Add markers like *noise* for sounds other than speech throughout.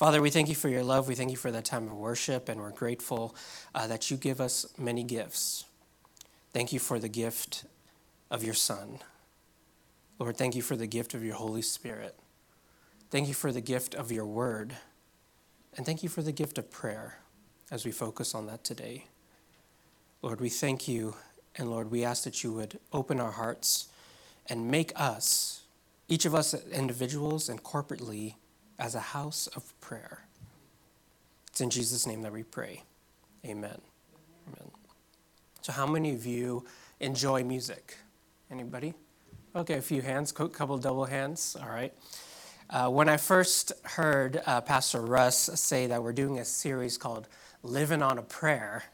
Father, we thank you for your love. We thank you for that time of worship, and we're grateful uh, that you give us many gifts. Thank you for the gift of your Son. Lord, thank you for the gift of your Holy Spirit. Thank you for the gift of your word. And thank you for the gift of prayer as we focus on that today. Lord, we thank you, and Lord, we ask that you would open our hearts and make us, each of us individuals and corporately, as a house of prayer. It's in Jesus' name that we pray. Amen. Amen. So, how many of you enjoy music? Anybody? Okay, a few hands, a couple double hands. All right. Uh, when I first heard uh, Pastor Russ say that we're doing a series called Living on a Prayer,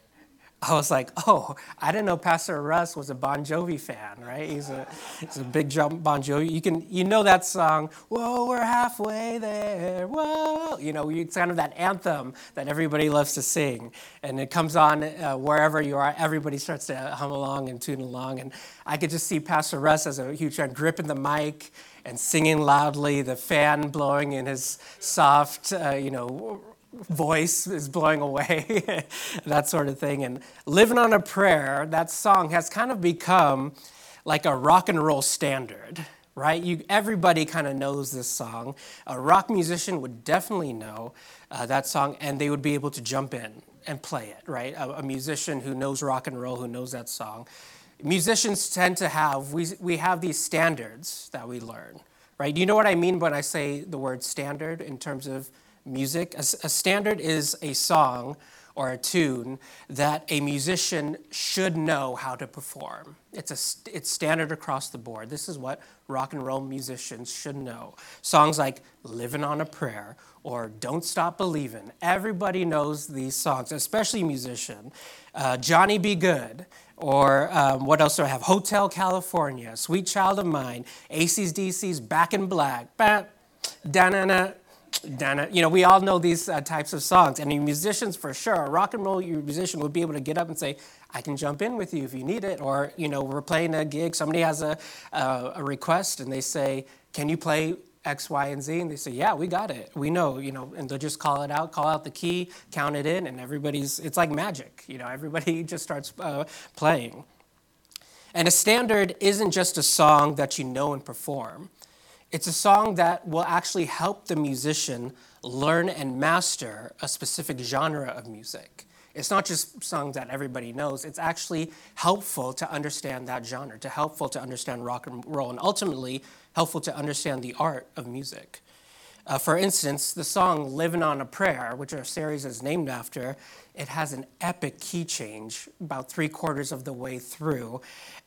I was like, oh, I didn't know Pastor Russ was a Bon Jovi fan, right? He's a, he's a big Bon Jovi. You can, you know that song, whoa, we're halfway there, whoa. You know, it's kind of that anthem that everybody loves to sing. And it comes on uh, wherever you are, everybody starts to hum along and tune along. And I could just see Pastor Russ as a huge fan gripping the mic and singing loudly, the fan blowing in his soft, uh, you know, voice is blowing away, *laughs* that sort of thing. And Living on a Prayer, that song has kind of become like a rock and roll standard, right? You, everybody kind of knows this song. A rock musician would definitely know uh, that song, and they would be able to jump in and play it, right? A, a musician who knows rock and roll, who knows that song. Musicians tend to have, we, we have these standards that we learn, right? Do you know what I mean when I say the word standard in terms of music. A, a, standard is a song or a tune that a musician should know how to perform. It's, a, it's standard across the board. This is what rock and roll musicians should know. Songs like Living on a Prayer or Don't Stop Believing. Everybody knows these songs, especially musician. Uh, Johnny B. Goode. Or um, what else do I have? Hotel California, Sweet Child of Mine, AC's DC's Back in Black, ba, da-na-na, Dana, you know, we all know these uh, types of songs, and musicians for sure, a rock and roll musician would be able to get up and say, "I can jump in with you if you need it," or you know, we're playing a gig, somebody has a uh, a request, and they say, "Can you play X, Y, and Z?" And they say, "Yeah, we got it. We know," you know, and they'll just call it out, call out the key, count it in, and everybody's. It's like magic, you know. Everybody *laughs* just starts uh, playing. And a standard isn't just a song that you know and perform. It's a song that will actually help the musician learn and master a specific genre of music. It's not just songs that everybody knows, it's actually helpful to understand that genre, to helpful to understand rock and roll, and ultimately helpful to understand the art of music. Uh, for instance, the song Living on a Prayer, which our series is named after, it has an epic key change about three quarters of the way through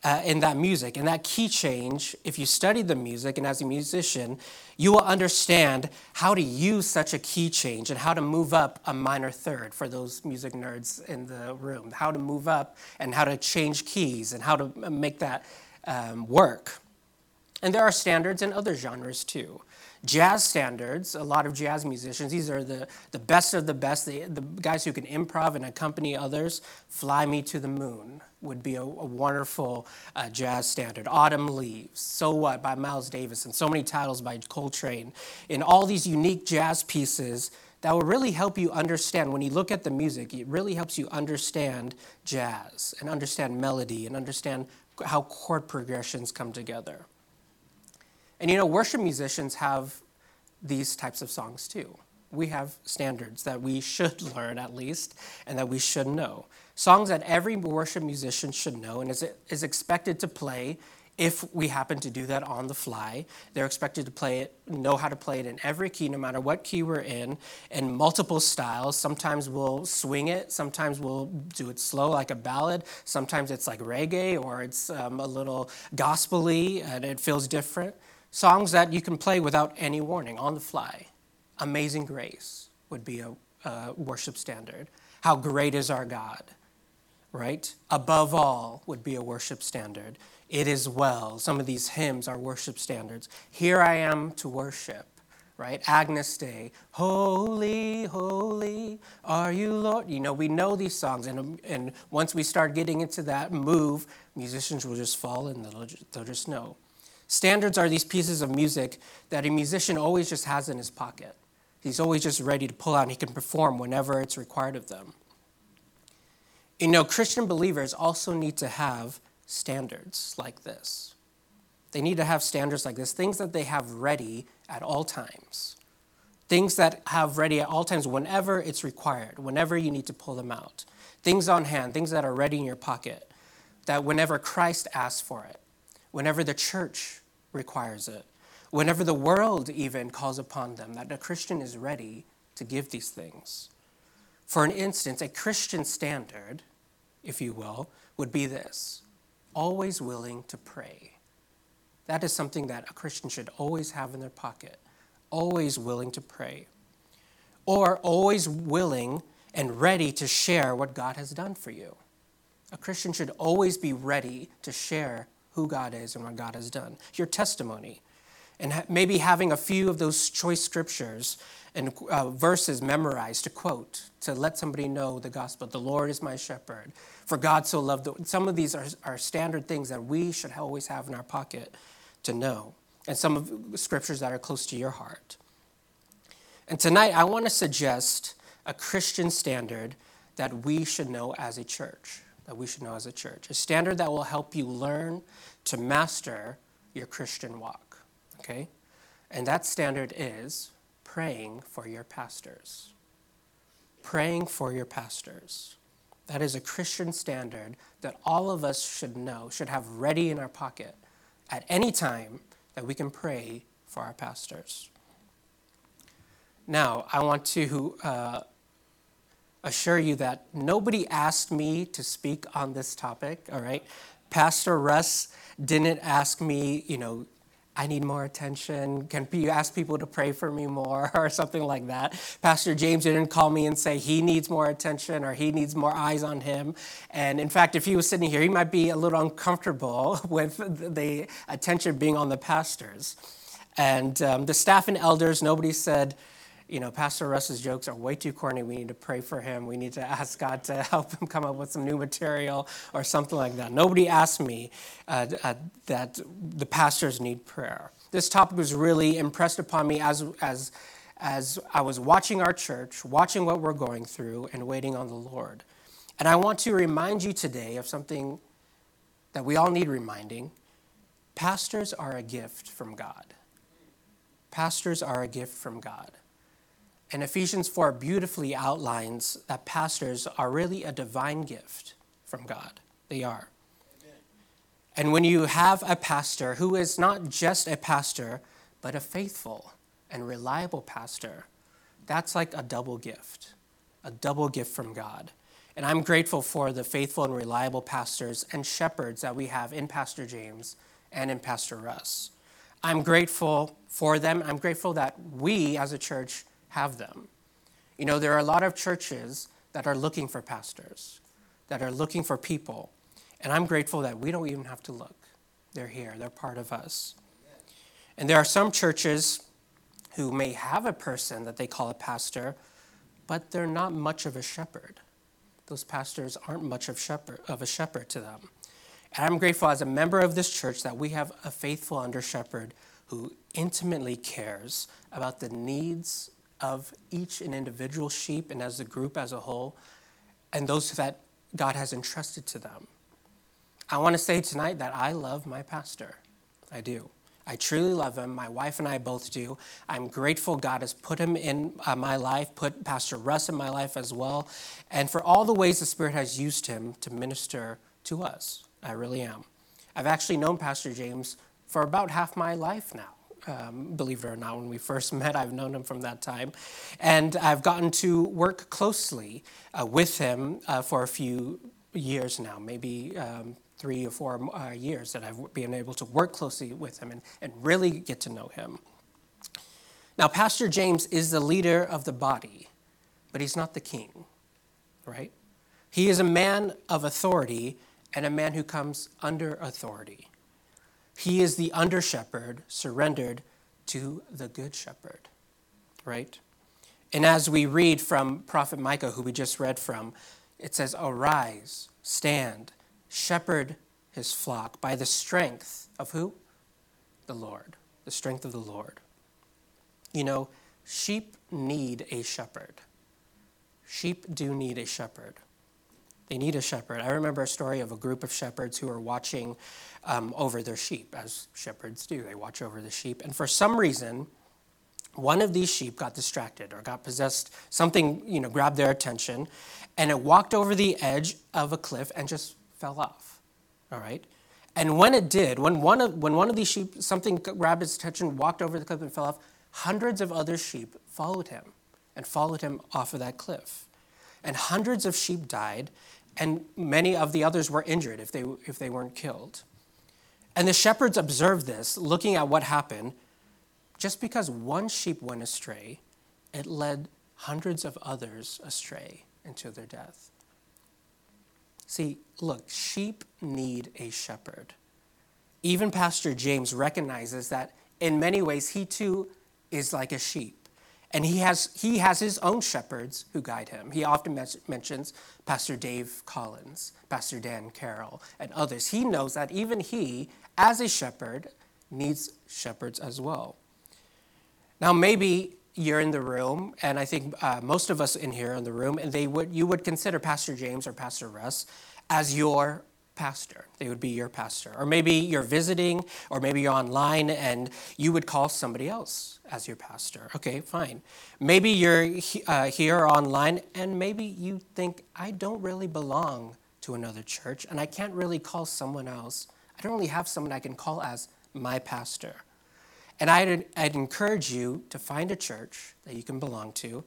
uh, in that music. And that key change, if you study the music and as a musician, you will understand how to use such a key change and how to move up a minor third for those music nerds in the room, how to move up and how to change keys and how to make that um, work. And there are standards in other genres too jazz standards, a lot of jazz musicians, these are the, the best of the best, the, the guys who can improv and accompany others. Fly Me to the Moon would be a, a wonderful uh, jazz standard. Autumn Leaves, So What by Miles Davis, and so many titles by Coltrane. In all these unique jazz pieces that will really help you understand, when you look at the music, it really helps you understand jazz and understand melody and understand how chord progressions come together. And you know, worship musicians have these types of songs too. We have standards that we should *laughs* learn at least and that we should know. Songs that every worship musician should know and is, is expected to play if we happen to do that on the fly. They're expected to play it, know how to play it in every key, no matter what key we're in, in multiple styles. Sometimes we'll swing it, sometimes we'll do it slow like a ballad, sometimes it's like reggae or it's um, a little gospely and it feels different. Songs that you can play without any warning, on the fly. Amazing Grace would be a, worship standard. How great is our God, right? Above all would be a worship standard. It is well. Some of these hymns are worship standards. Here I am to worship, right? Agnus Dei. holy, holy are you, Lord. You know, we know these songs, and, and once we start getting into that move, musicians will just fall and they'll, they'll just know. Standards are these pieces of music that a musician always just has in his pocket. He's always just ready to pull out and he can perform whenever it's required of them. You know, Christian believers also need to have standards like this. They need to have standards like this, things that they have ready at all times. Things that have ready at all times whenever it's required, whenever you need to pull them out. Things on hand, things that are ready in your pocket, that whenever Christ asks for it, whenever the church requires it, whenever the world even calls upon them, that a Christian is ready to give these things. For an instance, a Christian standard, if you will, would be this always willing to pray. That is something that a Christian should always have in their pocket, always willing to pray, or always willing and ready to share what God has done for you. A Christian should always be ready to share who God is and what God has done, your testimony. And maybe having a few of those choice scriptures and uh, verses memorized to quote, to let somebody know the gospel. The Lord is my shepherd. For God so loved the. Some of these are, are standard things that we should always have in our pocket to know, and some of scriptures that are close to your heart. And tonight, I want to suggest a Christian standard that we should know as a church that we should know as a church. A standard that will help you learn to master your Christian walk. Okay? And that standard is praying for your pastors. Praying for your pastors. That is a Christian standard that all of us should know, should have ready in our pocket at any time that we can pray for our pastors. Now, I want to uh, assure you that nobody asked me to speak on this topic, all right? Pastor Russ didn't ask me, you know, I need more attention. Can you ask people to pray for me more *laughs* or something like that? Pastor James didn't call me and say he needs more attention or he needs more eyes on him. And in fact, if he was sitting here, he might be a little uncomfortable *laughs* with the attention being on the pastors. And um, the staff and elders, nobody said, you know, Pastor Russ's jokes are way too corny. We need to pray for him. We need to *laughs* ask God to help him come up with some new material or something like that. Nobody asked me uh, uh, that the pastors need prayer. This topic was really impressed upon me as, as, as I was watching our church, watching what we're going through, and waiting on the Lord. And I want to remind you today of something that we all need reminding. Pastors are a gift from God. Pastors are a gift from God. And Ephesians 4 beautifully outlines that pastors are really a divine gift from God. They are. Amen. And when you have a pastor who is not just a pastor, but a faithful and reliable pastor, that's like a double gift, a double gift from God. And I'm grateful for the faithful and reliable pastors and shepherds that we have in Pastor James and in Pastor Russ. I'm grateful for them. I'm grateful that we as a church have them. You know, there are a lot of churches that are looking for pastors, that are looking for people. And I'm grateful that we don't even have to look. They're here, they're part of us. And there are some churches who may have a person that they call a pastor, but they're not much of a shepherd. Those pastors aren't much of, shepherd, of a shepherd to them. And I'm grateful as a member of this church that we have a faithful under shepherd who intimately cares about the needs of each and individual sheep and as a group as a whole, and those that God has entrusted to them. I want to say tonight that I love my pastor. I do. I truly love him. My wife and I both do. I'm grateful God has put him in uh, my life, put Pastor Russ in my life as well, and for all the ways the Spirit has used him to minister to us. I really am. I've actually known Pastor James for about half my life now um, believe it or not, when we first *laughs* met. I've known him from that time. And I've gotten to work closely uh, with him uh, for a few years now, maybe um, three or four uh, years that I've been able to work closely with him and, and really get to know him. Now, Pastor James is the leader of the body, but he's not the king, right? He is a man of authority and a man who comes under authority. He is the under shepherd surrendered to the good shepherd, right? And as we read from Prophet Micah, who we just read from, it says, Arise, stand, shepherd his flock by the strength of who? The Lord, the strength of the Lord. You know, sheep need a shepherd. Sheep do need a shepherd. They need a shepherd. I remember a story of a group of shepherds who were watching um, over their sheep, as shepherds do. They watch over the sheep. And for some reason, one of these sheep got distracted or got possessed. Something, you know, grabbed their attention, and it walked over the edge of a cliff and just fell off. All right? And when it did, when one of, when one of these sheep, something grabbed its attention, walked over the cliff and fell off, hundreds of other sheep followed him and followed him off of that cliff. And hundreds of sheep died, and many of the others were injured if they, if they weren't killed. And the shepherds observed this, looking at what happened. Just because one sheep went astray, it led hundreds of others astray into their death. See, look, sheep need a shepherd. Even Pastor James recognizes that in many ways he too is like a sheep. And he has, he has his own shepherds who guide him. He often mentions Pastor Dave Collins, Pastor Dan Carroll, and others. He knows that even he, as a shepherd, needs shepherds as well. Now, maybe you're in the room, and I think uh, most of us in here in the room, and they would, you would consider Pastor James or Pastor Russ as your pastor. They would be your pastor. Or maybe you're visiting, or maybe you're online and you would call somebody else as your pastor. Okay, fine. Maybe you're uh, here online and maybe you think, I don't really belong to another church and I can't really call someone else. I don't really have someone I can call as my pastor. And I'd, I'd encourage you to find a church that you can belong to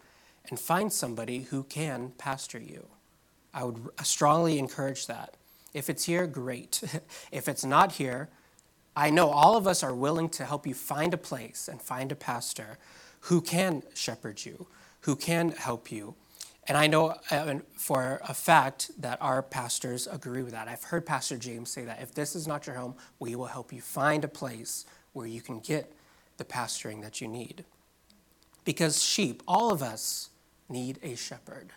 and find somebody who can pastor you. I would strongly encourage that. If it's here, great. *laughs* if it's not here, I know all of us are willing to help you find a place and find a pastor who can shepherd you, who can help you. And I know uh, for a fact that our pastors agree with that. I've heard Pastor James say that if this is not your home, we will help you find a place where you can get the pastoring that you need. Because sheep, all of us need a shepherd.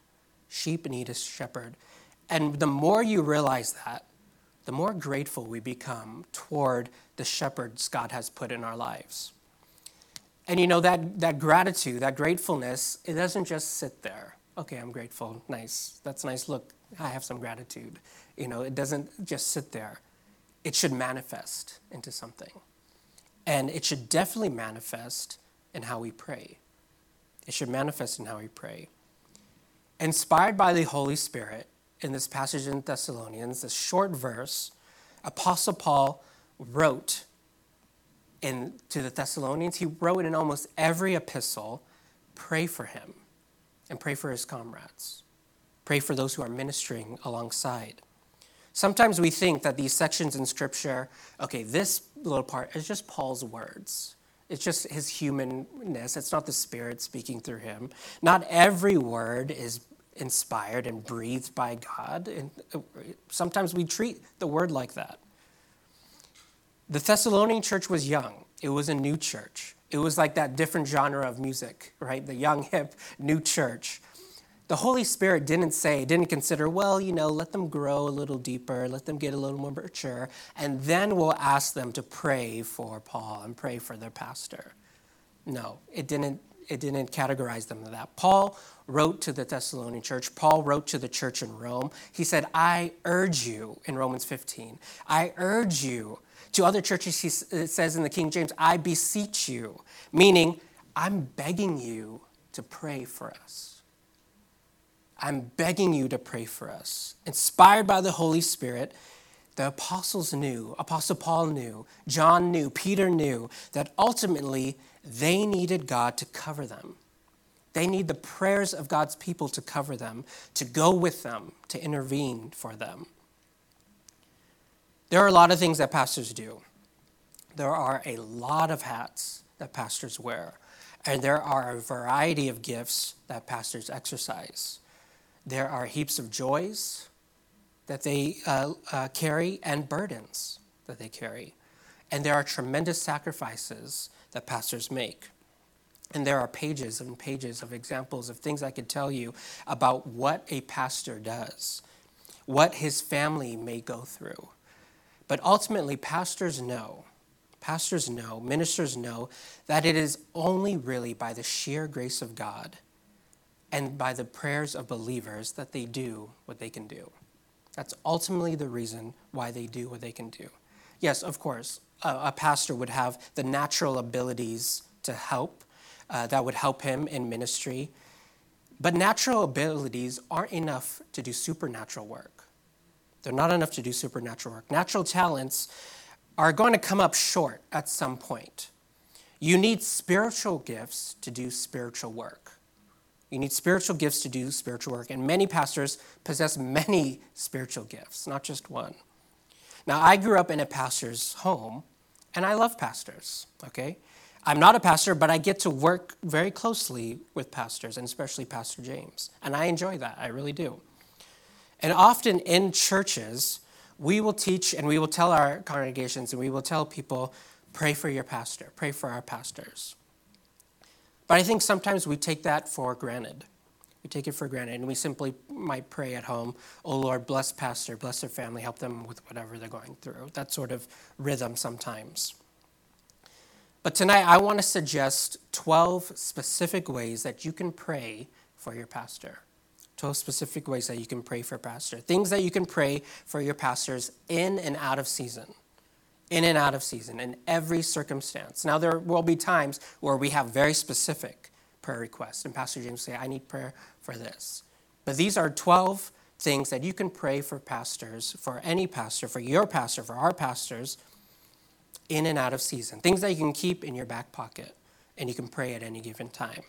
Sheep need a shepherd. And the more you realize that, the more grateful we become toward the shepherds God has put in our lives. And you know, that, that gratitude, that gratefulness, it doesn't just sit there. Okay, I'm grateful. Nice. That's nice. Look, I have some gratitude. You know, it doesn't just sit there. It should manifest into something. And it should definitely manifest in how we pray. It should manifest in how we pray. Inspired by the Holy Spirit, in this passage in Thessalonians, this short verse, Apostle Paul wrote in, to the Thessalonians, he wrote in almost every epistle, pray for him and pray for his comrades. Pray for those who are ministering alongside. Sometimes we think that these sections in Scripture, okay, this little part is just Paul's words. It's just his humanness. It's not the Spirit speaking through him. Not every word is inspired and breathed by God. And uh, sometimes we treat the word like that. The Thessalonian church was young, it was a new church. It was like that different genre of music, right? The young, *laughs* hip, new church. The Holy Spirit didn't say, didn't consider, well, you know, let them grow a little deeper, let them get a little more mature, and then we'll ask them to pray for Paul and pray for their pastor. No, it didn't it didn't categorize them to that. Paul wrote to the Thessalonian church. Paul wrote to the church in Rome. He said, I urge you, in Romans 15, I urge you. To other churches, he uh, says in the King James, I beseech you, meaning, I'm begging you to pray for us. I'm begging you to pray for us. Inspired by the Holy Spirit, the apostles knew, Apostle Paul knew, John knew, Peter knew that ultimately they needed God to cover them. They need the prayers of God's people to cover them, to go with them, to intervene for them. There are a lot of things that pastors do. There are a lot of hats that pastors wear, and there are a variety of gifts that pastors exercise. There are heaps of joys that they uh, uh, carry and burdens that they carry. And there are tremendous sacrifices that pastors make. And there are pages and pages of examples of things I could tell you about what a pastor does, what his family may go through. But ultimately, pastors know, pastors know, ministers know, that it is only really by the sheer grace of God and by the prayers of believers that they do what they can do. That's ultimately the reason why they do what they can do. Yes, of course, a, a pastor would have the natural abilities to help, uh, that would help him in ministry. But natural abilities aren't enough to do supernatural work. They're not enough to do supernatural work. Natural talents are going to come up short at some point. You need spiritual gifts to do spiritual work. You need spiritual gifts to do spiritual work, and many pastors possess many spiritual gifts, not just one. Now, I grew up in a pastor's home, and I love pastors, okay? I'm not a pastor, but I get to work very closely with pastors, and especially Pastor James. And I enjoy that, I really do. And often in churches, we will teach and we will tell our congregations and we will tell people, pray for your pastor, pray for our pastors. But I think sometimes we take that for granted. We take it for granted and we simply might pray at home, oh Lord, bless pastor, bless their family, help them with whatever they're going through. That sort of rhythm sometimes. But tonight I want to suggest 12 specific ways that you can pray for your pastor. 12 specific ways that you can pray for pastor. Things that you can pray for your pastors in and out of season. In and out of season, in every circumstance. Now, there will be times where we have very specific prayer requests, and Pastor James say, I need prayer for this. But these are 12 things that you can pray for pastors, for any pastor, for your pastor, for our pastors, in and out of season. Things that you can keep in your back pocket and you can pray at any given time.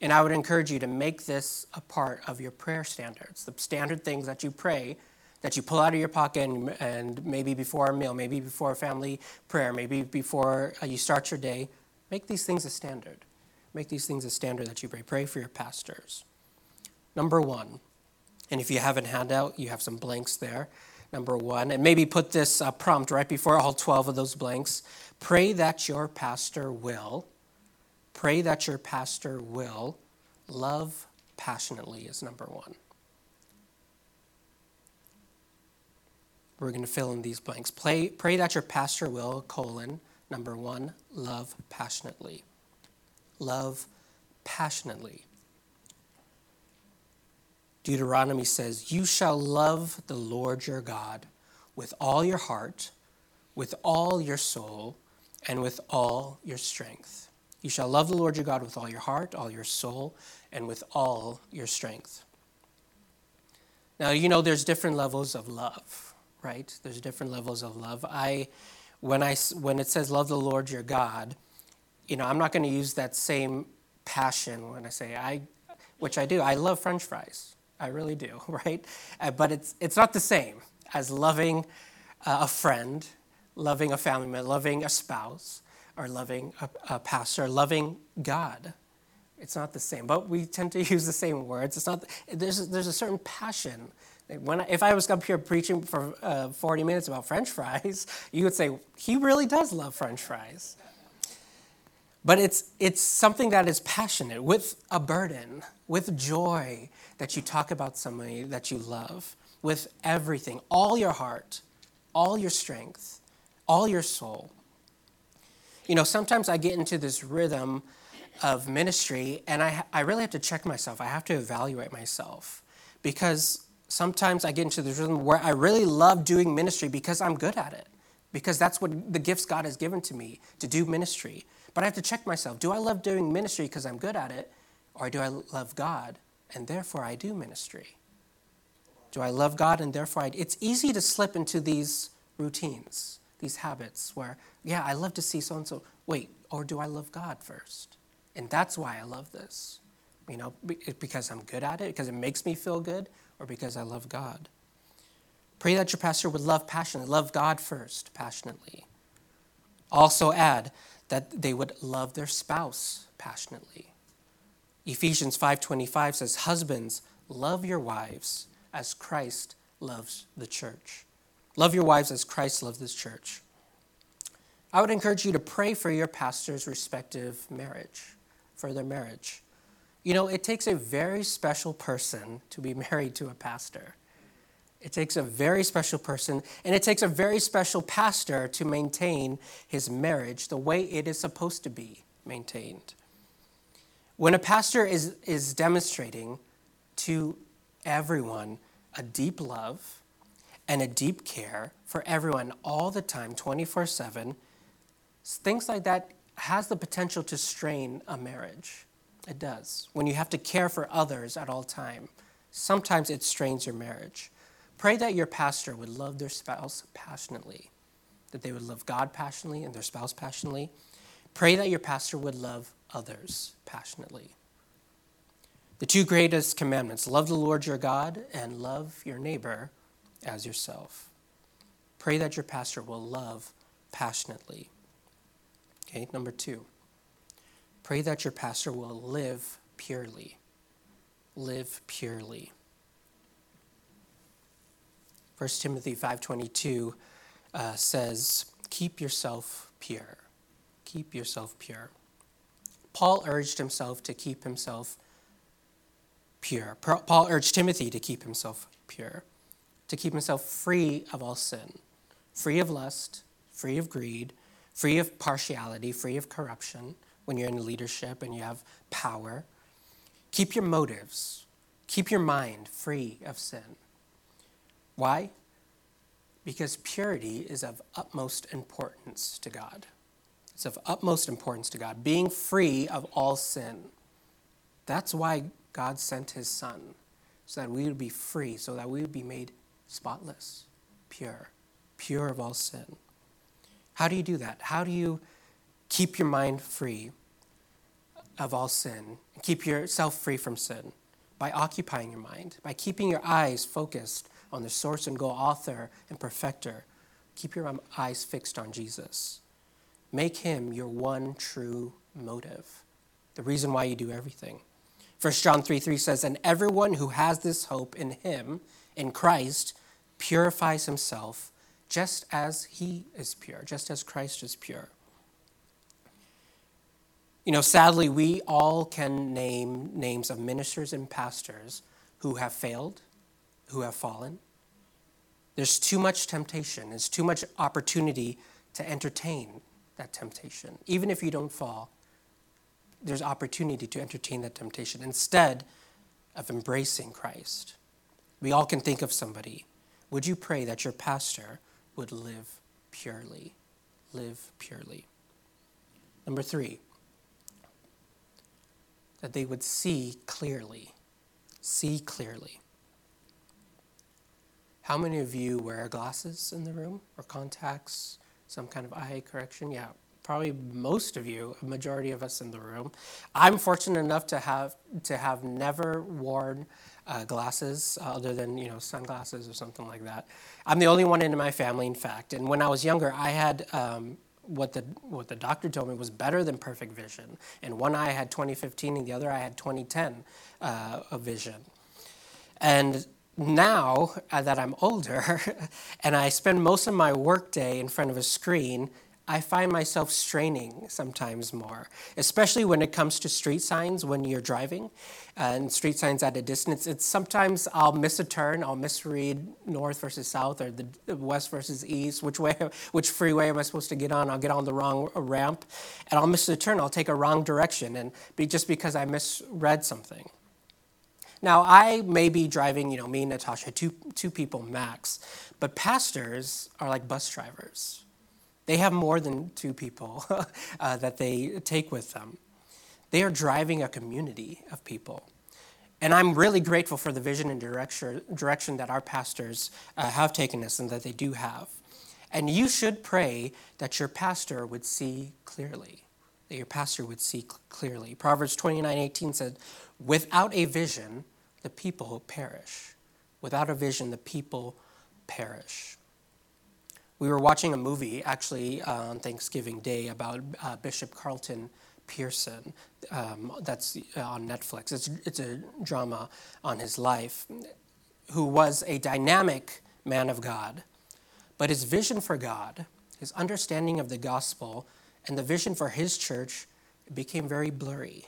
And I would encourage you to make this a part of your prayer standards, the standard things that you pray, that you pull out of your pocket and, and maybe before a meal, maybe before a family prayer, maybe before uh, you start your day. Make these things a standard. Make these things a standard that you pray. Pray for your pastors. Number one, and if you have a handout, you have some blanks there. Number one, and maybe put this uh, prompt right before all 12 of those blanks. Pray that your pastor will Pray that your pastor will love passionately, is number one. We're going to fill in these blanks. Pray, pray that your pastor will, colon, number one, love passionately. Love passionately. Deuteronomy says, You shall love the Lord your God with all your heart, with all your soul, and with all your strength. You shall love the Lord your God with all your heart, all your soul, and with all your strength. Now, you know, there's different levels of love, right? There's different levels of love. I, when, I, when it says love the Lord your God, you know, I'm not going to use that same passion when I say I, which I do. I love French fries. I really do, *laughs* right? Uh, but it's, it's not the same as loving uh, a friend, loving a family member, loving a spouse or loving a, a pastor, loving God. It's not the same, but we tend to *laughs* use the same words. It's not. There's there's a certain passion. When I, if I was up here preaching for uh, 40 minutes about French fries, *laughs* you would say he really does love French fries. But it's it's something that is passionate, with a burden, with joy that you talk about somebody that you love, with everything, all your heart, all your strength, all your soul you know, sometimes I get into this rhythm of ministry and I, I really have to check myself. I have to evaluate myself because sometimes I get into this rhythm where I really love doing ministry because I'm good at it, because that's what the gifts God has given to me to do ministry. But I have to check myself. Do I love doing ministry because I'm good at it, or do I love God and therefore I do ministry? Do I love God and therefore I? It's easy to slip into these routines these habits where, yeah, I love to see so and so. Wait, or do I love God first? And that's why I love this. You know, because I'm good at it, because it makes me feel good, or because I love God. Pray that your pastor would love passionately, love God first, passionately. Also add that they would love their spouse passionately. Ephesians 5:25 says, "Husbands, love your wives as Christ loves the church." Love your wives as Christ loves this church. I would encourage you to pray for your pastor's respective marriage, for their marriage. You know, it takes a very special person to be *laughs* married to a pastor. It takes a very special person, and it takes a very special pastor to maintain his marriage the way it is supposed to be maintained. When a pastor is, is demonstrating to everyone a deep love and a deep care for everyone all the time, 24 7, things like that has the potential to strain a marriage. It does. When you have to care for others at all time, sometimes it strains your marriage. Pray that your pastor would love their spouse passionately, that they would love God passionately and their spouse passionately. Pray that your pastor would love others passionately. The two greatest commandments love the Lord your God and love your neighbor as yourself. Pray that your pastor will love passionately. Okay, number two, pray that your pastor will live purely. Live purely. 1 Timothy 5.22 uh, says, keep yourself pure. Keep yourself pure. Paul urged himself to keep himself pure. Paul urged Timothy to keep himself pure, to keep himself free of all sin, free of lust, free of greed, free of partiality, free of corruption when you're in leadership and you have power. Keep your motives, keep your mind free of sin. Why? Because purity is of utmost importance to God. It's of utmost importance to God, being free of all sin. That's why God sent his Son, so that we would be free, so that we would be made spotless, pure, pure of all sin. How do you do that? How do you keep your mind free of all sin, keep yourself free from sin? By occupying your mind, by keeping your eyes focused on the source and goal, author and perfecter. Keep your eyes fixed on Jesus. Make him your one true motive, the reason why you do everything. 1 John 3 3 says, And everyone who has this hope in him, in Christ, purifies himself just as he is pure, just as Christ is pure. You know, sadly, we all can name names of ministers and pastors who have failed, who have fallen, there's too much temptation, there's too much opportunity to entertain that temptation. Even if you don't fall, there's opportunity to entertain that temptation instead of embracing Christ. We all can think of somebody. Would you pray that your pastor would live purely? Live purely. Number three, that they would see clearly. See clearly. How many of you wear glasses in the room or contacts, some kind of eye correction? Yeah, probably most of you, a majority of us in the room. I'm fortunate enough to have to have never worn uh, glasses uh, other than you know sunglasses or something like that. I'm the only one in my family, in fact. And when I was younger, I had. Um, what the what the doctor told me was better than perfect vision, and one eye had 2015, and the other eye had 2010 uh, of vision. And now uh, that I'm older *laughs* and I spend most of my workday in front of a screen, I find myself straining sometimes more, especially when it comes to street signs when you're driving and street signs at a distance. It's sometimes I'll miss a turn, I'll misread north versus south or the west versus east, which way, *laughs* which freeway am I supposed to get on? I'll get on the wrong ramp and I'll miss a turn, I'll take a wrong direction and be just because I misread something. Now, I may be driving, you know, me and Natasha, two, two people max, but pastors are like bus drivers. They have more than two people *laughs* uh, that they take with them. They are driving a community of people. And I'm really grateful for the vision and direction, direction that our pastors uh, have taken us and that they do have. And you should pray that your pastor would see clearly, that your pastor would see clearly. Proverbs 29 18 said, Without a vision, the people perish. Without a vision, the people perish. We were watching a movie actually uh, on Thanksgiving Day about uh, Bishop Carlton Pearson. Um, that's uh, on Netflix. It's, it's a drama on his life, who was a dynamic man of God. But his vision for God, his understanding of the gospel, and the vision for his church became very blurry.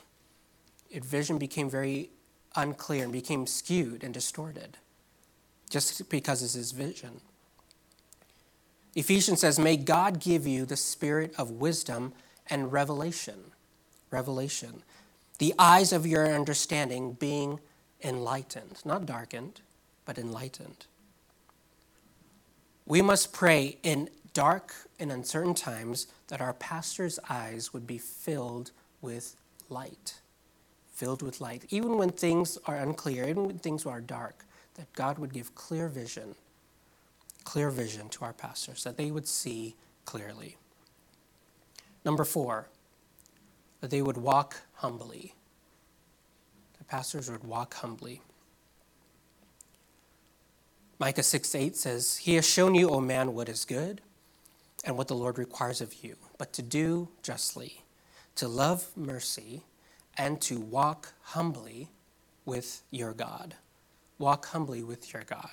It vision became very unclear and became skewed and distorted. just because it's his vision. Ephesians says, May God give you the spirit of wisdom and revelation. Revelation. The eyes of your understanding being enlightened, not darkened, but enlightened. We must pray in dark and uncertain times that our pastor's eyes would be filled with light. Filled with light. Even when things are unclear, even when things are dark, that God would give clear vision, clear vision to our pastors, that they would see clearly. Number four, that they would walk humbly. The pastors would walk humbly. Micah 6 8 says, He has shown you, O man, what is good and what the Lord requires of you, but to do justly, to love mercy, and to walk humbly with your God. Walk humbly with your God.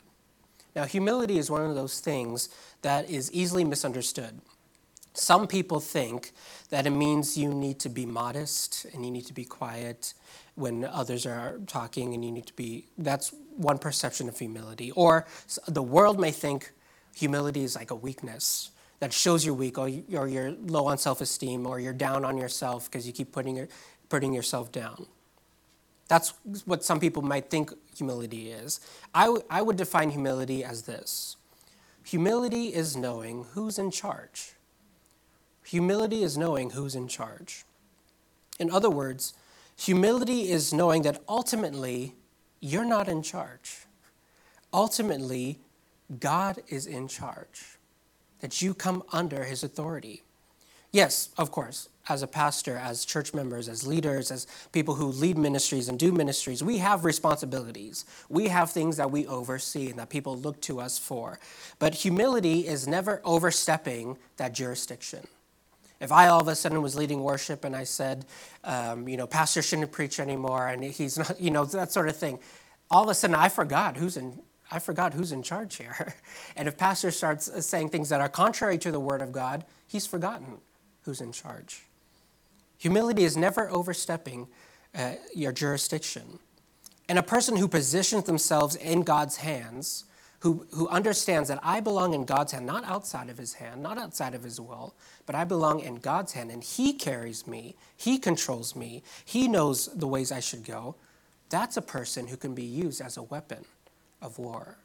Now, humility is one of those things that is easily misunderstood. Some people think that it means you need to be modest and you need to be quiet when others are talking and you need to be, that's one perception of humility. Or the world may think humility is like a weakness that shows you're weak or you're low on self esteem or you're down on yourself because you keep putting, your, putting yourself down. That's what some people might think humility is. I, w- I would define humility as this humility is knowing who's in charge. Humility is knowing who's in charge. In other words, humility is knowing that ultimately you're not in charge. Ultimately, God is in charge that you come under his authority. Yes, of course, as a pastor, as church members, as leaders, as people who lead ministries and do ministries, we have responsibilities. We have things that we oversee and that people look to us for. But humility is never overstepping that jurisdiction. If I all of a sudden was leading worship and I said, um, you know, pastor shouldn't preach anymore and he's not, *laughs* you know, that sort of thing, all of a sudden I forgot who's in, I forgot who's in charge here. *laughs* And if pastor starts saying things that are contrary to the word of God, he's forgotten who's in charge. Humility is never overstepping uh, your jurisdiction. And a person who positions themselves in God's hands, who, who understands that I belong in God's hand, not outside of his hand, not outside of his will, but I belong in God's hand, and he carries me, he controls me, he knows the ways I should go, that's a person who can be used as a weapon of war.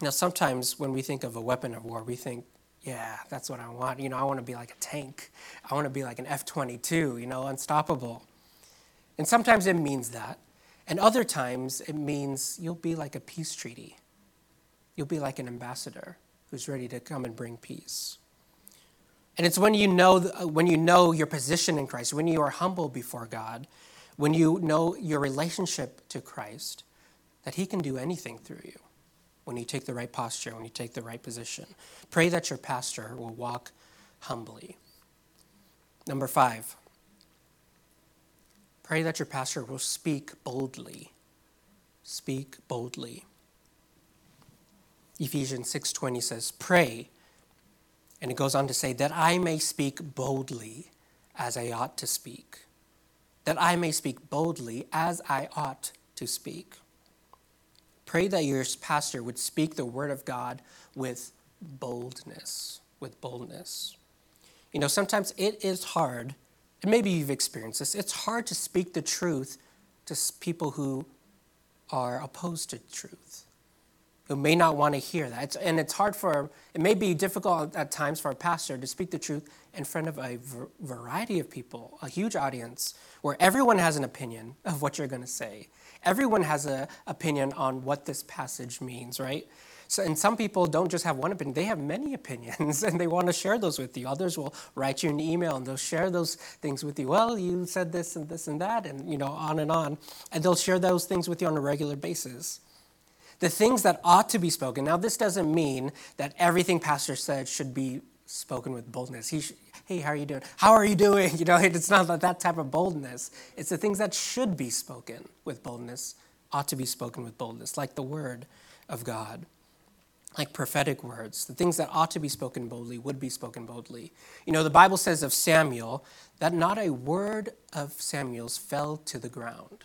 Now, sometimes when we think of a weapon of war, we think, yeah, that's what I want. You know, I want to be like a tank. I want to be like an F 22, you know, unstoppable. And sometimes it means that. And other times it means you'll be like a peace treaty. You'll be like an ambassador who's ready to come and bring peace. And it's when you know, uh, when you know your position in Christ, when you are humble before God, when you know your relationship to Christ, that He can do anything through you when you take the right posture, when you take the right position. Pray that your pastor will walk humbly. Number five, pray that your pastor will speak boldly. Speak boldly. Ephesians 6:20 says, "Pray." And it goes on to say that I may speak boldly as I ought to speak that I may speak boldly as I ought to speak. Pray that your pastor would speak the word of God with boldness, with boldness. You know, sometimes it is hard, and maybe you've experienced this, it's hard to speak the truth to people who are opposed to truth, who may not want to hear that. It's, and it's hard for, it may be difficult at times for a pastor to speak the truth in front of a variety of people, a huge audience, where everyone has an opinion of what you're going to say. Everyone has an opinion on what this passage means, right? So, and some people don't just have one opinion, they have many *laughs* opinions and they want to share those with you. Others will write you an email and they'll share those things with you. Well, you said this and this and that, and you know, on and on. And they'll share those things with you on a regular basis. The things that ought to be spoken. Now, this doesn't mean that everything Pastor said should be spoken with boldness. He hey, how are you doing? How are you doing? *laughs* You know, it's not that type of boldness. It's the things that should be spoken with boldness, ought to be spoken with boldness, like the word of God, like prophetic words. The things that ought to be spoken boldly would be spoken boldly. You know, the Bible says of Samuel that not a word of Samuel's fell to the ground.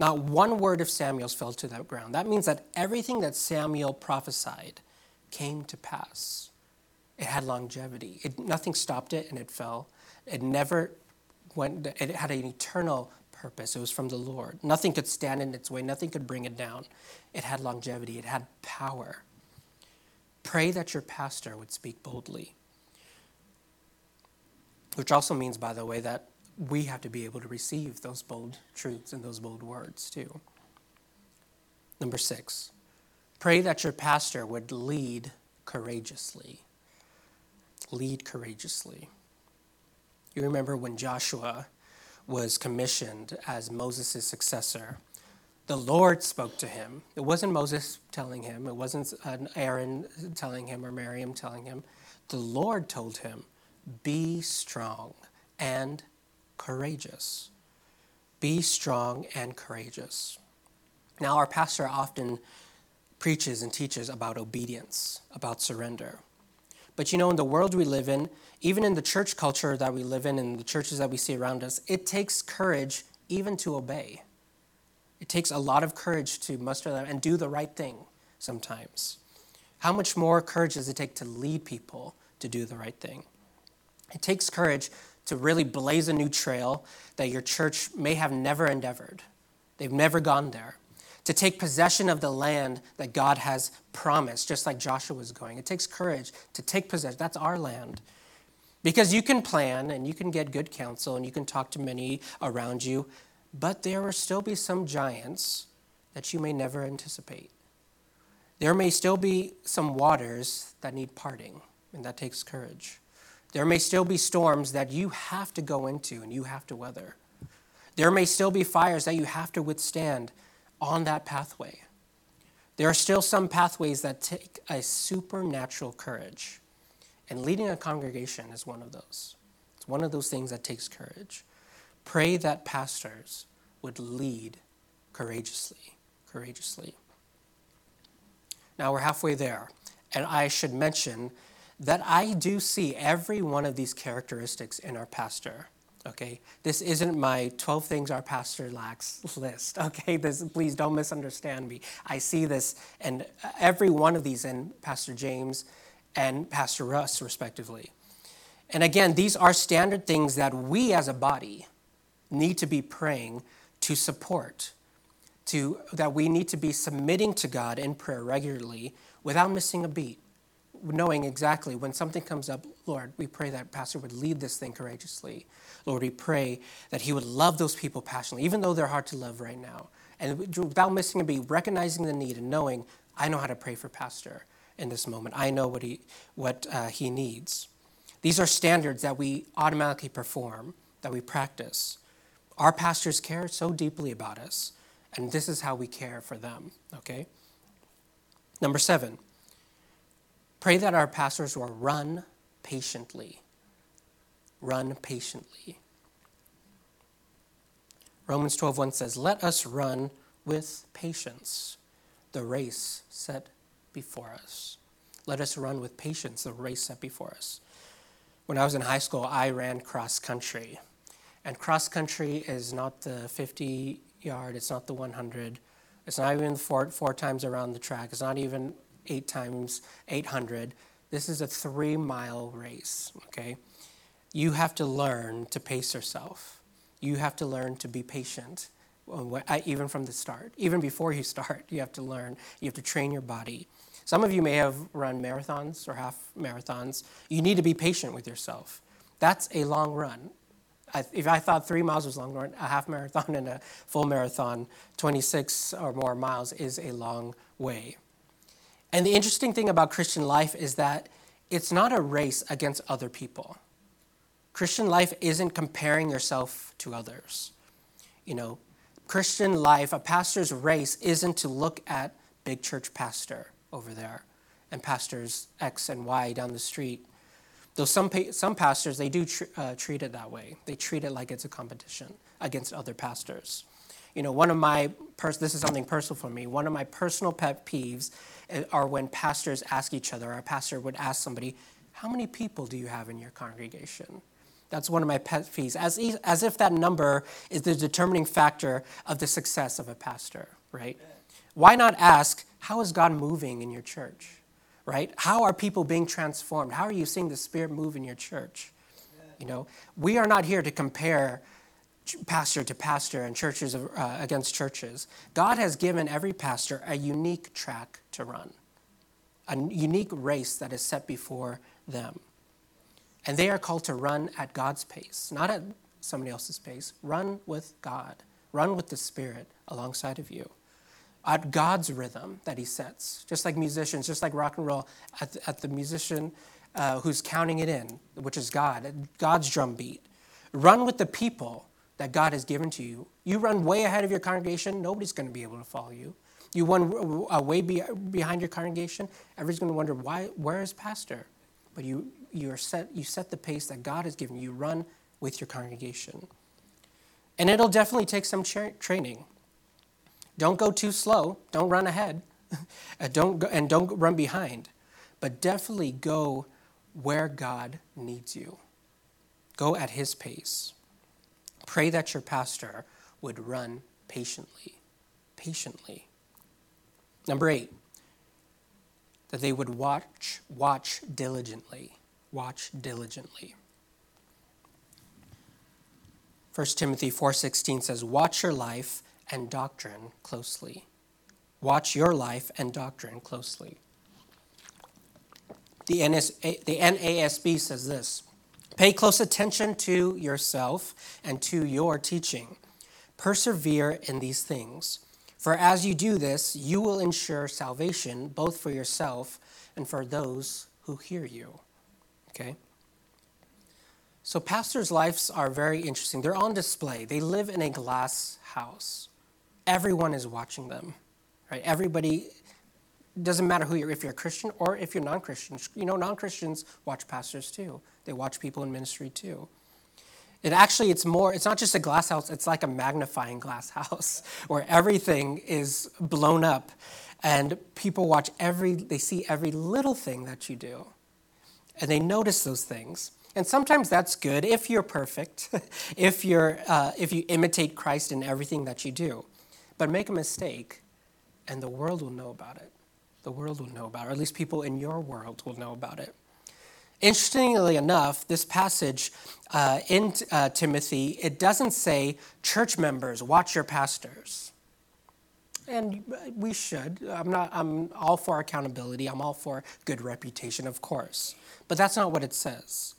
Not one word of Samuel's fell to the ground. That means that everything that Samuel prophesied came to pass. It had longevity. It, nothing stopped it and it fell. It never went, it had an eternal purpose. It was from the Lord. Nothing could stand in its way, nothing could bring it down. It had longevity, it had power. Pray that your pastor would speak boldly. Which also means, by the way, that we have to be able to receive those bold truths and those bold words too. Number six, pray that your pastor would lead courageously. Lead courageously. You remember when Joshua was commissioned as Moses' successor, the Lord spoke to him. It wasn't Moses telling him, it wasn't Aaron telling him or Miriam telling him. The Lord told him, Be strong and courageous. Be strong and courageous. Now, our pastor often preaches and teaches about obedience, about surrender. But you know, in the world we live in, even in the church culture that we live in, and the churches that we see around us, it takes courage even to obey. It takes a lot of courage to muster that and do the right thing sometimes. How much more courage does it take to lead people to do the right thing? It takes courage to really blaze a new trail that your church may have never endeavored. They've never gone there. To take possession of the land that God has promised, just like Joshua was going. It takes courage to take possession. That's our land. Because you can plan and you can get good counsel and you can talk to many around you, but there will still be some giants that you may never anticipate. There may still be some waters that need parting, and that takes courage. There may still be storms that you have to go into and you have to weather. There may still be fires that you have to withstand on that pathway. There are still some pathways that take a supernatural courage. And leading a congregation is one of those. It's one of those things that takes courage. Pray that pastors would lead courageously, courageously. Now we're halfway there, and I should mention that I do see every one of these characteristics in our pastor. Okay, this isn't my 12 things our pastor lacks list. *laughs* Okay, this, please don't misunderstand me. I see this and uh, every one of these in Pastor James and Pastor Russ, respectively. And again, these are standard things that we as a body need to be praying to support, to, that we need to be submitting to God in prayer regularly without missing a beat knowing exactly when something comes up, Lord, we pray that Pastor would lead this thing courageously. Lord, we pray that he would love those people passionately, even though they're hard to love right now. And without missing a beat, recognizing the need and knowing, I know how to pray for Pastor in this moment. I know what he, what, uh, he needs. These are standards that we automatically perform, that we practice. Our pastors care so deeply about us, and this is how we care for them, okay? Number seven, Pray that our pastors will run patiently. Run patiently. Romans 12:1 says, "Let us run with patience the race set before us." Let us run with patience the race set before us. When I was in high school, I ran cross country. And cross country is not the 50 yard, it's not the 100, it's not even four, four times around the track, it's not even eight times 800. This is a three mile race, okay? You have to learn to pace yourself. You have to learn to be patient, even from the start. Even before you start, you have to learn. You have to train your body. Some of you may have run marathons or half marathons. You need to be patient with yourself. That's a long run. If I thought three miles was long, run, a half marathon and a full marathon, 26 or more miles is a long way. And the interesting thing about Christian life is that it's not a race against other people. Christian life isn't comparing yourself to others. You know, Christian life, a pastor's race isn't to look at big church pastor over there and pastors X and Y down the street. Though some, some pastors, they do tr- uh, treat it that way. They treat it like it's a competition against other pastors. You know, one of my, pers- this is something personal for me, one of my personal pet peeves are when pastors ask each other, our pastor would ask somebody, How many people do you have in your congregation? That's one of my pet peeves, as, as if that number is the determining factor of the success of a pastor, right? Why not ask, how is God moving in your church, right? How are people being transformed? How are you seeing the Spirit move in your church? You know, we are not here to compare pastor to pastor and churches uh, against churches. God has given every pastor a unique track to run, a unique race that is set before them. And they are called to run at God's pace, not at somebody else's pace. Run with God, run with the Spirit alongside of you. At God's rhythm that He sets, just like musicians, just like rock and roll, at the, at the musician uh, who's counting it in, which is God, God's drum beat. Run with the people that God has given to you. You run way ahead of your congregation, nobody's going to be able to follow you. You run uh, way behind your congregation, everybody's going to wonder, why, where is pastor? But you, you, set, you set the pace that God has given you. You run with your congregation. And it'll definitely take some tra- training. Don't go too slow. Don't run ahead. *laughs* don't go, and don't run behind. But definitely go where God needs you. Go at His pace. Pray that your pastor would run patiently. Patiently. Number eight, that they would watch, watch diligently. Watch diligently. 1 Timothy 4:16 says, "Watch your life and doctrine closely." Watch your life and doctrine closely. The, the NASB says this Pay close attention to yourself and to your teaching. Persevere in these things. For as you do this, you will ensure salvation both for yourself and for those who hear you. Okay? So, pastors' lives are very interesting. They're on display. They live in a glass house. Everyone is watching them, right? Everybody doesn't matter who you're, if you're a Christian or if you're non-Christian. You know, non-Christians watch pastors too. They watch people in ministry too. It actually, it's more, it's not just a glass house, it's like a magnifying glass *laughs* house where everything is blown up and people watch every, they see every little thing that you do. And they notice those things. And sometimes that's good if you're perfect, *laughs* if, you're, uh, if you imitate Christ in everything that you do. But make a mistake, and the world will know about it the world will know about it, or at least people in your world will know about it. Interestingly enough, this passage uh, in uh, Timothy, it doesn't say, church members, watch your pastors. And we should. I'm, not, I'm all for accountability. I'm all for good reputation, of course. But that's not what it says.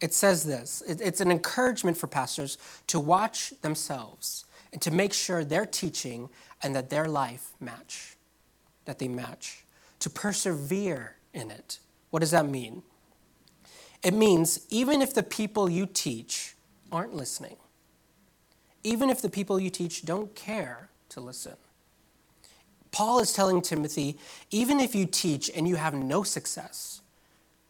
It says this it's an encouragement for pastors to watch themselves and to make sure their teaching and that their life match, that they match to persevere in it. What does that mean? It means even if the people you teach aren't listening, even if the people you teach don't care to listen, Paul is telling Timothy even if you teach and you have no success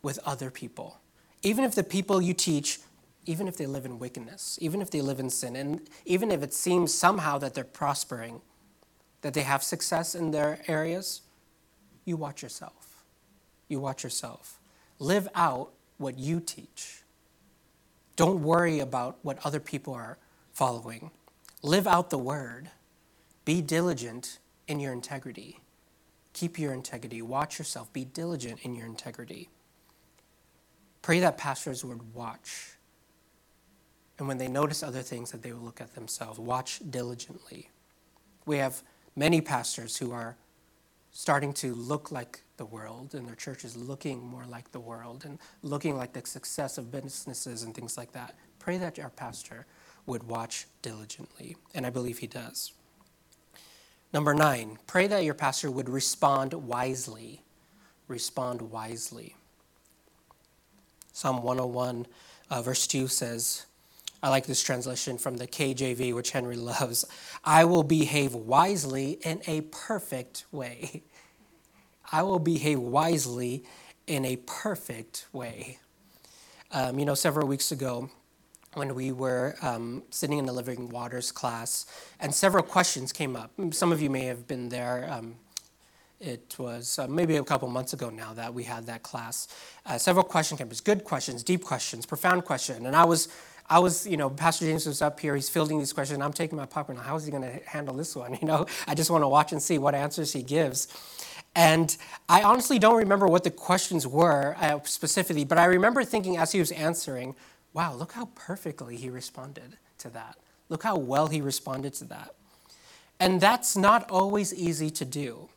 with other people, even if the people you teach, even if they live in wickedness, even if they live in sin, and even if it seems somehow that they're prospering, that they have success in their areas, you watch yourself. You watch yourself. Live out what you teach. Don't worry about what other people are following. Live out the word. Be diligent in your integrity. Keep your integrity. Watch yourself. Be diligent in your integrity. Pray that pastors would watch. And when they notice other things, that they will look at themselves. Watch diligently. We have many pastors who are starting to look like the world, and their church is looking more like the world and looking like the success of businesses and things like that. Pray that our pastor would watch diligently, and I believe he does. Number nine, pray that your pastor would respond wisely. Respond wisely. Psalm 101, uh, verse 2 says, I like this translation from the KJV, which Henry *laughs* loves. I will behave wisely in a perfect way. *laughs* I will behave wisely in a perfect way. Um, you know, several weeks ago, when we were um, sitting in the Living Waters class, and several questions came up. Some of you may have been there. Um, it was uh, maybe a couple months ago now that we had that class. Uh, several question campers, good questions, deep questions, profound questions. And I was, I was, you know, Pastor James was up here, he's fielding these questions, I'm taking my popcorn. How is he going to handle this one? *laughs* You know, I just want to watch and see what answers he gives. And I honestly don't remember what the questions were uh, specifically, but I remember thinking as he was answering, wow, look how perfectly he responded to that. Look how well he responded to that. And that's not always easy to do.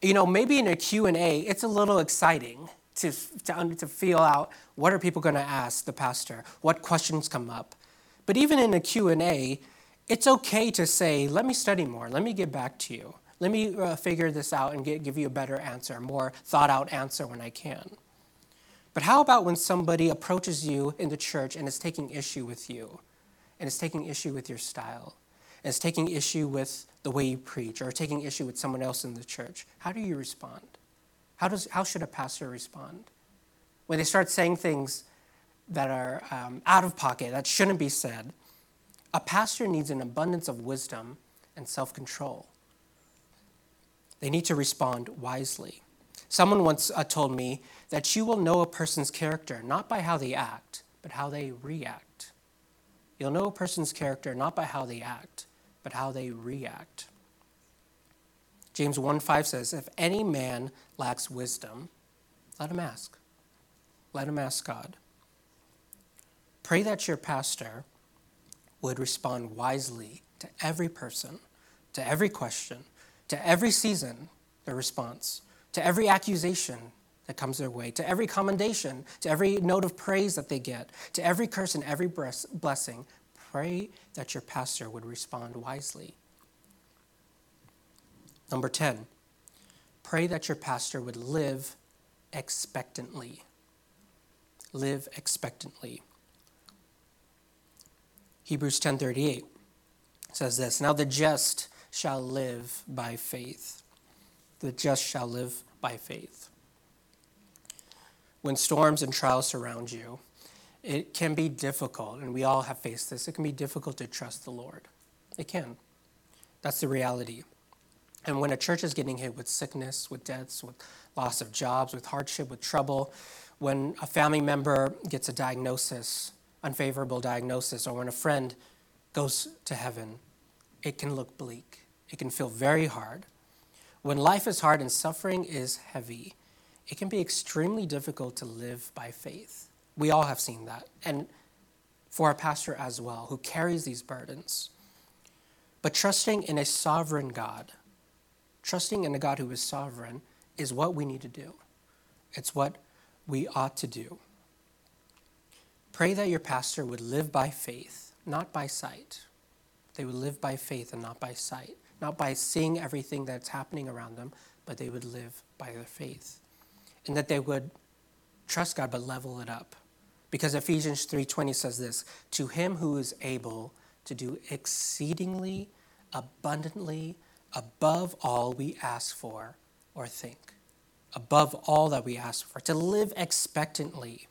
You know, maybe in a Q&A, it's a little exciting to, to, to feel out what are people going to ask the pastor, what questions come up. But even in a Q&A, it's okay to say, let me study more, let me get back to you. Let me uh, figure this out and get, give you a better answer, a more thought out answer when I can. But how about when somebody approaches you in the church and is taking issue with you, and is taking issue with your style, and is taking issue with the way you preach, or taking issue with someone else in the church? How do you respond? How, does, how should a pastor respond? When they start saying things that are um, out of pocket, that shouldn't be said, a pastor needs an abundance of wisdom and self control. They need to respond wisely. Someone once uh, told me that you will know a person's character not by how they act, but how they react. You'll know a person's character not by how they act, but how they react. James 1 5 says, If any man lacks wisdom, let him ask. Let him ask God. Pray that your pastor would respond wisely to every person, to every question, to every season, their response, to every accusation that comes their way, to every commendation, to every note of praise that they get, to every curse and every blessing, pray that your pastor would respond wisely. Number 10, pray that your pastor would live expectantly. Live expectantly. Hebrews 10:38 says this, "Now the just shall live by faith. The just shall live by faith. When storms and trials surround you, it can be difficult, and we all have faced this. It can be difficult to trust the Lord. It can. That's the reality. And when a church is getting hit with sickness, with deaths, with loss of jobs, with hardship, with trouble, when a family member gets a diagnosis, unfavorable diagnosis, or when a friend goes to heaven, it can look bleak. It can feel very hard. When life is hard and suffering is heavy, it can be extremely difficult to live by faith. We all have seen that. And for our pastor as well, who carries these burdens. But trusting in a sovereign God, trusting in a God who is sovereign, is what we need to do. It's what we ought to do. Pray that your pastor would live by faith, not by sight. They would live by faith and not by sight, not by seeing everything that's happening around them, but they would live by their faith. And that they would trust God but level it up. Because Ephesians 3:20 says this, to him who is able to do exceedingly abundantly above all we ask for or think. Above all that we ask for, to live expectantly.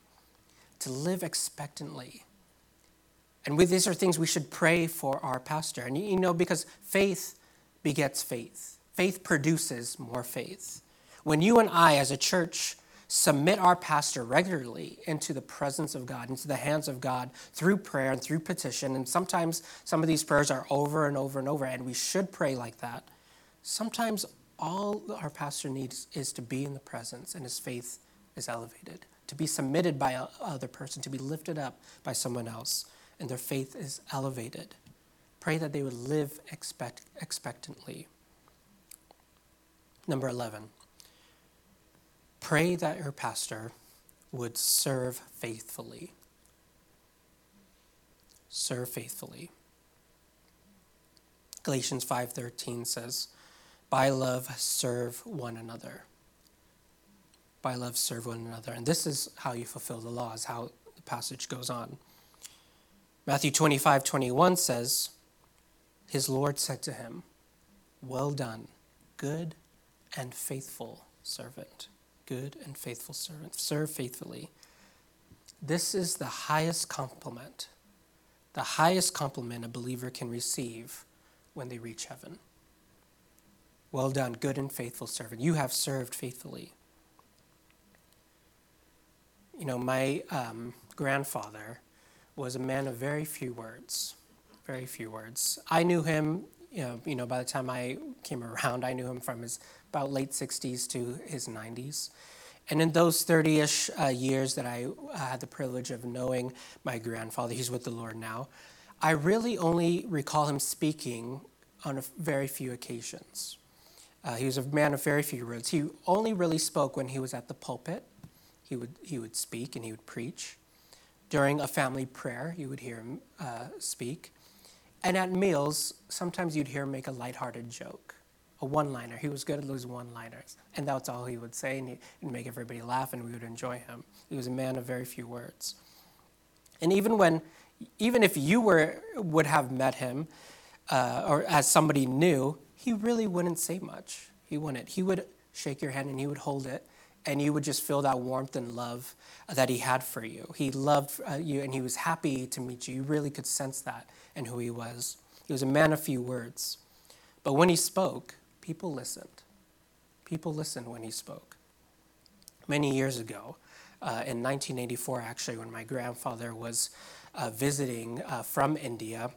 To live expectantly. And these are things we should pray for our pastor. And you know, because faith begets faith, faith produces more faith. When you and I, as a church, submit our pastor regularly into the presence of God, into the hands of God through prayer and through petition, and sometimes some of these prayers are over and over and over, and we should pray like that. Sometimes all our pastor needs is to be in the presence, and his faith is elevated, to be submitted by another person, to be lifted up by someone else and their faith is elevated. Pray that they would live expect, expectantly. Number 11, pray that your pastor would serve faithfully. Serve faithfully. Galatians 5:13 says, "By love serve one another." By love serve one another. And this is how you fulfill the law, is how the passage goes on. Matthew 25, 21 says, His Lord said to him, Well done, good and faithful servant. Good and faithful servant. Serve faithfully. This is the highest compliment, the highest compliment a believer can receive when they reach heaven. Well done, good and faithful servant. You have served faithfully. You know, my um, grandfather was a man of very few words. Very few words. I knew him, you know, you know, by the time I came around, I knew him from his about late 60s to his 90s. And in those 30 ish uh, years that I uh, had the privilege of knowing my grandfather, he's with the Lord now, I really only recall him speaking on a very few occasions. Uh, he was a man of very few words. He only really spoke when he was at the pulpit. He would, he would speak and he would preach. During a family prayer, you would hear him uh, speak. And at meals, sometimes you'd hear him make a lighthearted joke, a one liner. He was good at those one liners. And that's all he would say, and he'd make everybody laugh, and we would enjoy him. He was a man of very few words. And even when, even if you were, would have met him, uh, or as somebody new, he really wouldn't say much. He wouldn't. He would shake your hand and he would hold it, and you would just feel that warmth and love that he had for you. He loved uh, you and he was happy to meet you. You really could sense that in who he was. He was a man of few words. But when he spoke, people listened. People listened when he spoke. Many years ago, uh, in 1984, actually, when my grandfather was uh, visiting uh, from India,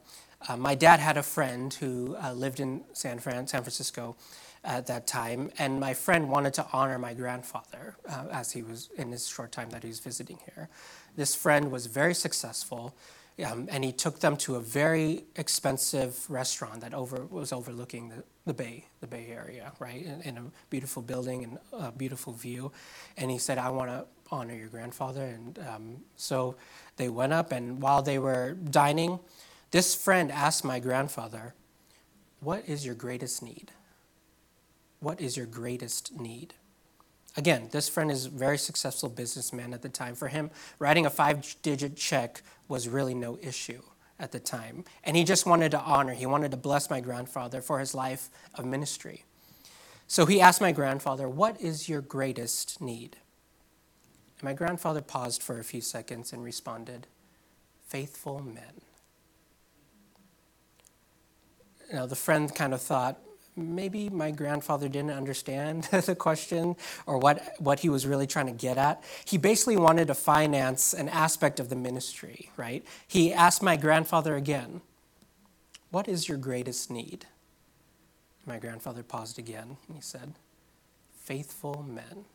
uh, my dad had a friend who uh, lived in San, Fran- San Francisco at that time, and my friend wanted to honor my grandfather uh, as he was in his short time that he was visiting here. This friend was very successful, um, and he took them to a very expensive restaurant that over, was overlooking the, the bay, the Bay Area, right, in, in a beautiful building and a beautiful view. And he said, "I want to honor your grandfather," and um, so they went up, and while they were dining this friend asked my grandfather, What is your greatest need? What is your greatest need? Again, this friend is a very successful businessman at the time. For him, writing a five digit check was really no issue at the time. And he just wanted to honor, he wanted to bless my grandfather for his life of ministry. So he asked my grandfather, What is your greatest need? And my grandfather paused for a few seconds and responded, Faithful men Now, the friend kind of thought, maybe my grandfather didn't understand *laughs* the question or what, what he was really trying to get at. He basically wanted to finance an aspect of the ministry, right? He asked my grandfather again, What is your greatest need? My grandfather paused again and he said, Faithful men.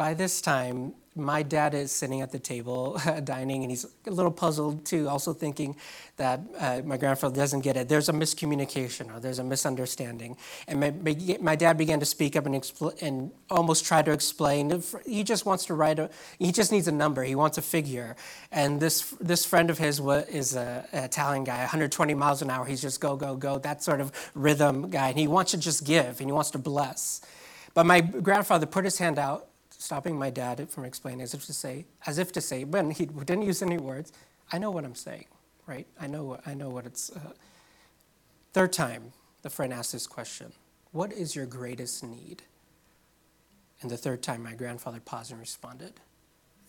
By this time, my dad is sitting at the table *laughs* dining and he's a little puzzled too, also thinking that uh, my grandfather doesn't get it. There's a miscommunication or there's a misunderstanding. And my, my dad began to speak up and, expl- and almost try to explain. He just wants to write a, he just needs a number, he wants a figure. And this, this friend of his is an Italian guy, 120 miles an hour. He's just go, go, go, that sort of rhythm guy. And he wants to just give and he wants to bless. But my grandfather put his hand out stopping my dad from explaining as if to say, as if to say, when he didn't use any words, I know what I'm saying, right? I know, I know what it's. Uh. Third time, the friend asked this question What is your greatest need? And the third time, my grandfather paused and responded,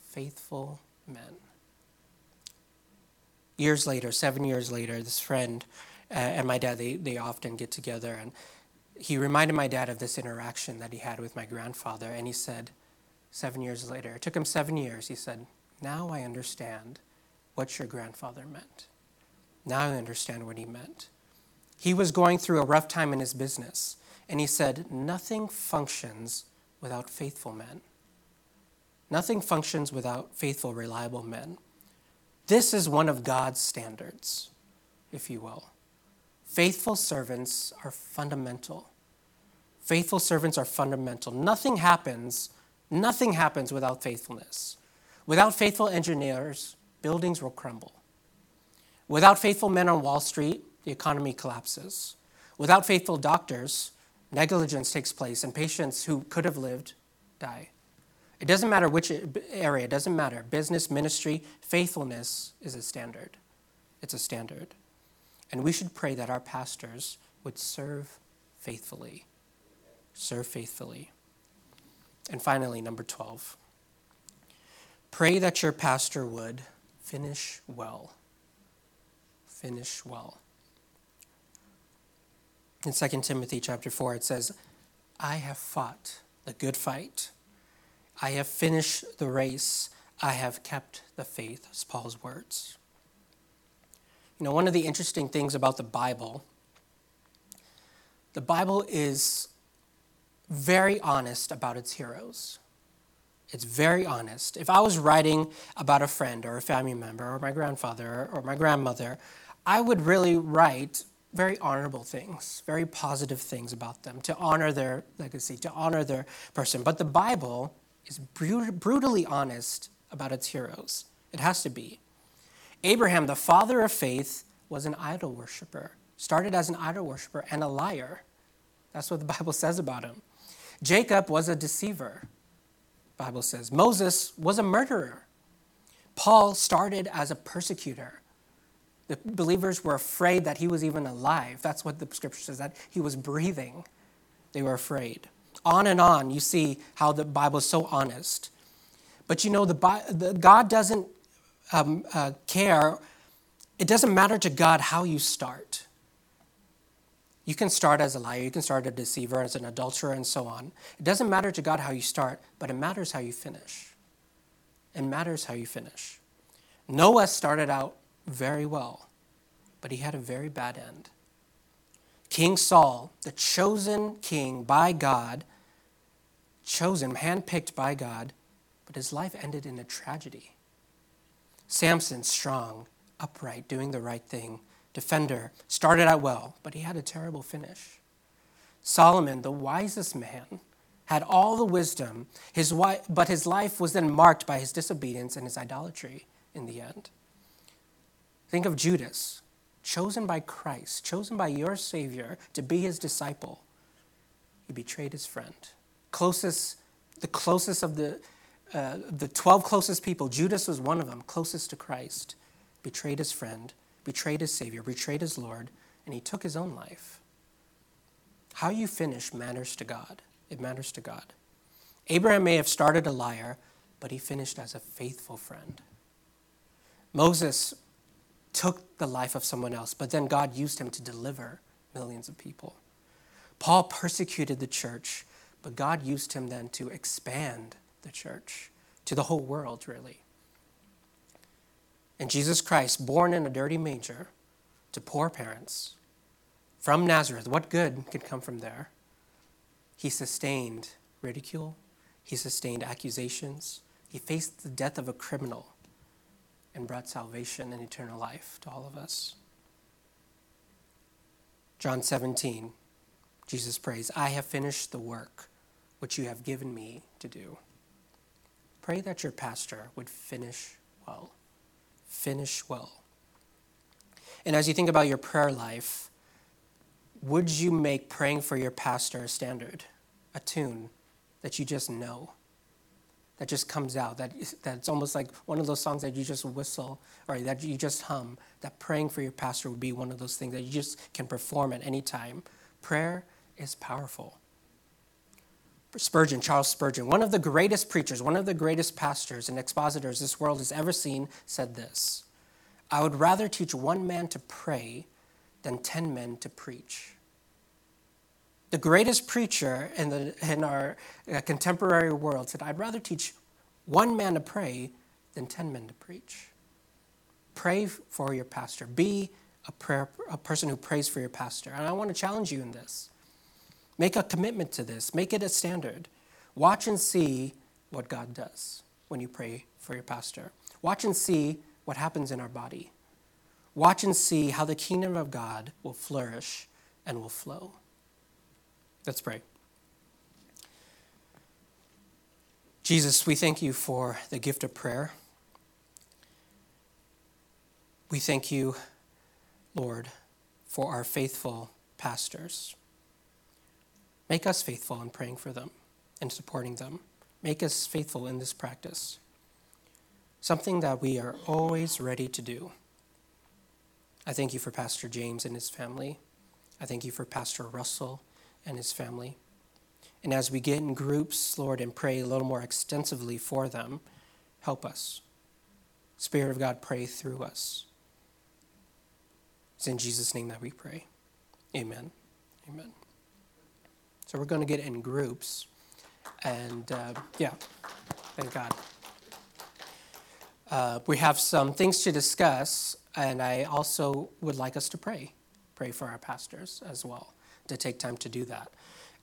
Faithful men. Years later, seven years later, this friend uh, and my dad, they, they often get together. And he reminded my dad of this interaction that he had with my grandfather. And he said, seven years later. It took him seven years. He said, Now I understand what your grandfather meant. Now I understand what he meant. He was going through a rough time in his business, and he said, Nothing functions without faithful men. Nothing functions without faithful, reliable men. This is one of God's standards, if you will. Faithful servants are fundamental. Faithful servants are fundamental. Nothing happens Nothing happens without faithfulness. Without faithful engineers, buildings will crumble. Without faithful men on Wall Street, the economy collapses. Without faithful doctors, negligence takes place and patients who could have lived die. It doesn't matter which area, it doesn't matter. Business, ministry, faithfulness is a standard. It's a standard. And we should pray that our pastors would serve faithfully. Serve faithfully. And finally, number 12 pray that your pastor would finish well. Finish well. In 2 Timothy chapter 4, it says, I have fought the good fight. I have finished the race. I have kept the faith, is Paul's words. You know, one of the interesting things about the Bible, the Bible is very honest about its heroes. It's very honest. If I was writing about a friend or a family member or my grandfather or my grandmother, I would really write very honorable things, very positive things about them to honor their legacy, to honor their person. But the Bible is brutally honest about its heroes. It has to be. Abraham, the father of faith, was an idol worshiper, started as an idol worshiper and a liar. That's what the *laughs* Bible says about him. Jacob was a deceiver. Bible says. Moses was a murderer. Paul started as a persecutor. The believers were afraid that he was even alive. That's what the scripture says, that he was breathing. They were afraid. On and on, you see how the Bible is so honest. But you know, the, the God doesn't um, uh, care. It doesn't matter to God how you start. You can start as a liar, you can start a deceiver, as an adulterer, and so on. It doesn't matter to God how you start, but it matters how you finish. It matters how you finish. Noah started out very well, but he had a very bad end. King Saul, the chosen king by God, chosen, handpicked by God, but his life ended in a tragedy. Samson, strong, upright, doing the right thing, defender, started out well, but he had a terrible finish. Solomon, the wisest man, had all the wisdom, his wife, but his life was then marked by his disobedience and his idolatry in the end. Think of Judas, chosen by Christ, chosen by your Savior to be his disciple. He betrayed his friend. Closest, the closest of the, uh, the 12 closest people, Judas was one of them, closest to Christ, betrayed his friend betrayed his Savior, betrayed his Lord, and he took his own life. How you finish matters to God. It matters to God. Abraham may have started a liar, but he finished as a faithful friend. Moses took the life of someone else, but then God used him to deliver millions of people. Paul persecuted the church, but God used him then to expand the church to the whole world, really. And Jesus Christ, born in a dirty manger to poor parents from Nazareth, what good could come from there? He sustained ridicule, he sustained accusations, he faced the death of a criminal and brought salvation and eternal life to all of us. John 17, Jesus prays, I have finished the work which you have given me to do. Pray that your pastor would finish well finish well. And as you think about your prayer life, would you make praying for your pastor a standard, a tune that you just know, that just comes out, that, that's almost like one of those songs that you just whistle or that you just hum, that praying for your pastor would be one of those things that you just can perform at any time? Prayer is powerful. Spurgeon, Charles Spurgeon, one of the greatest preachers, one of the greatest pastors and expositors this world has ever seen, said this I would rather teach one man to pray than ten men to preach. The greatest preacher in, the, in our uh, contemporary world said, I'd rather teach one man to pray than ten men to preach. Pray for your pastor. Be a, prayer, a person who prays for your pastor. And I want to challenge you in this. Make a commitment to this, make it a standard. Watch and see what God does when you pray for your pastor. Watch and see what happens in our body. Watch and see how the kingdom of God will flourish and will flow. Let's pray. Jesus, we thank you for the gift of prayer. We thank you, Lord, for our faithful pastors. Make us faithful in praying for them and supporting them. Make us faithful in this practice. Something that we are always ready to do. I thank you for Pastor James and his family. I thank you for Pastor Russell and his family. And as we get in groups, Lord, and pray a little more extensively for them, help us. Spirit of God, pray through us. It's in Jesus' name that we pray. Amen. Amen. So we're going to get in groups. And uh, yeah, thank God. Uh, we have some things to discuss, and I also would like us to pray. Pray for our pastors as well, to take time to do that.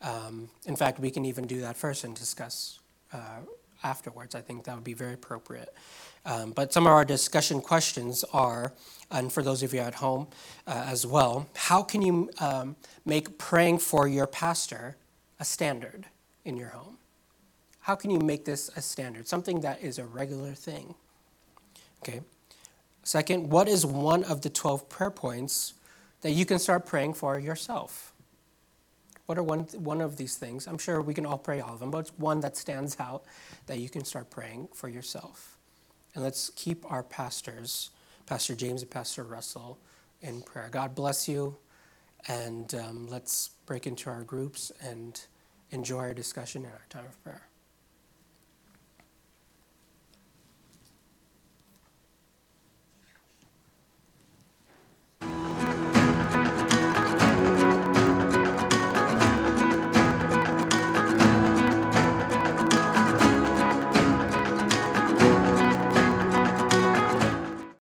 Um, in fact, we can even do that first and discuss uh, afterwards. I think that would be very appropriate. Um, but some of our discussion questions are, and for those of you at home uh, as well, how can you um, make praying for your pastor a standard in your home? How can you make this a standard, something that is a regular thing? Okay. Second, what is one of the 12 prayer points that you can start praying for yourself? What are one, one of these things? I'm sure we can all pray all of them, but it's one that stands out that you can start praying for yourself. And let's keep our pastors, Pastor James and Pastor Russell, in prayer. God bless you. And um, let's break into our groups and enjoy our discussion and our time of prayer.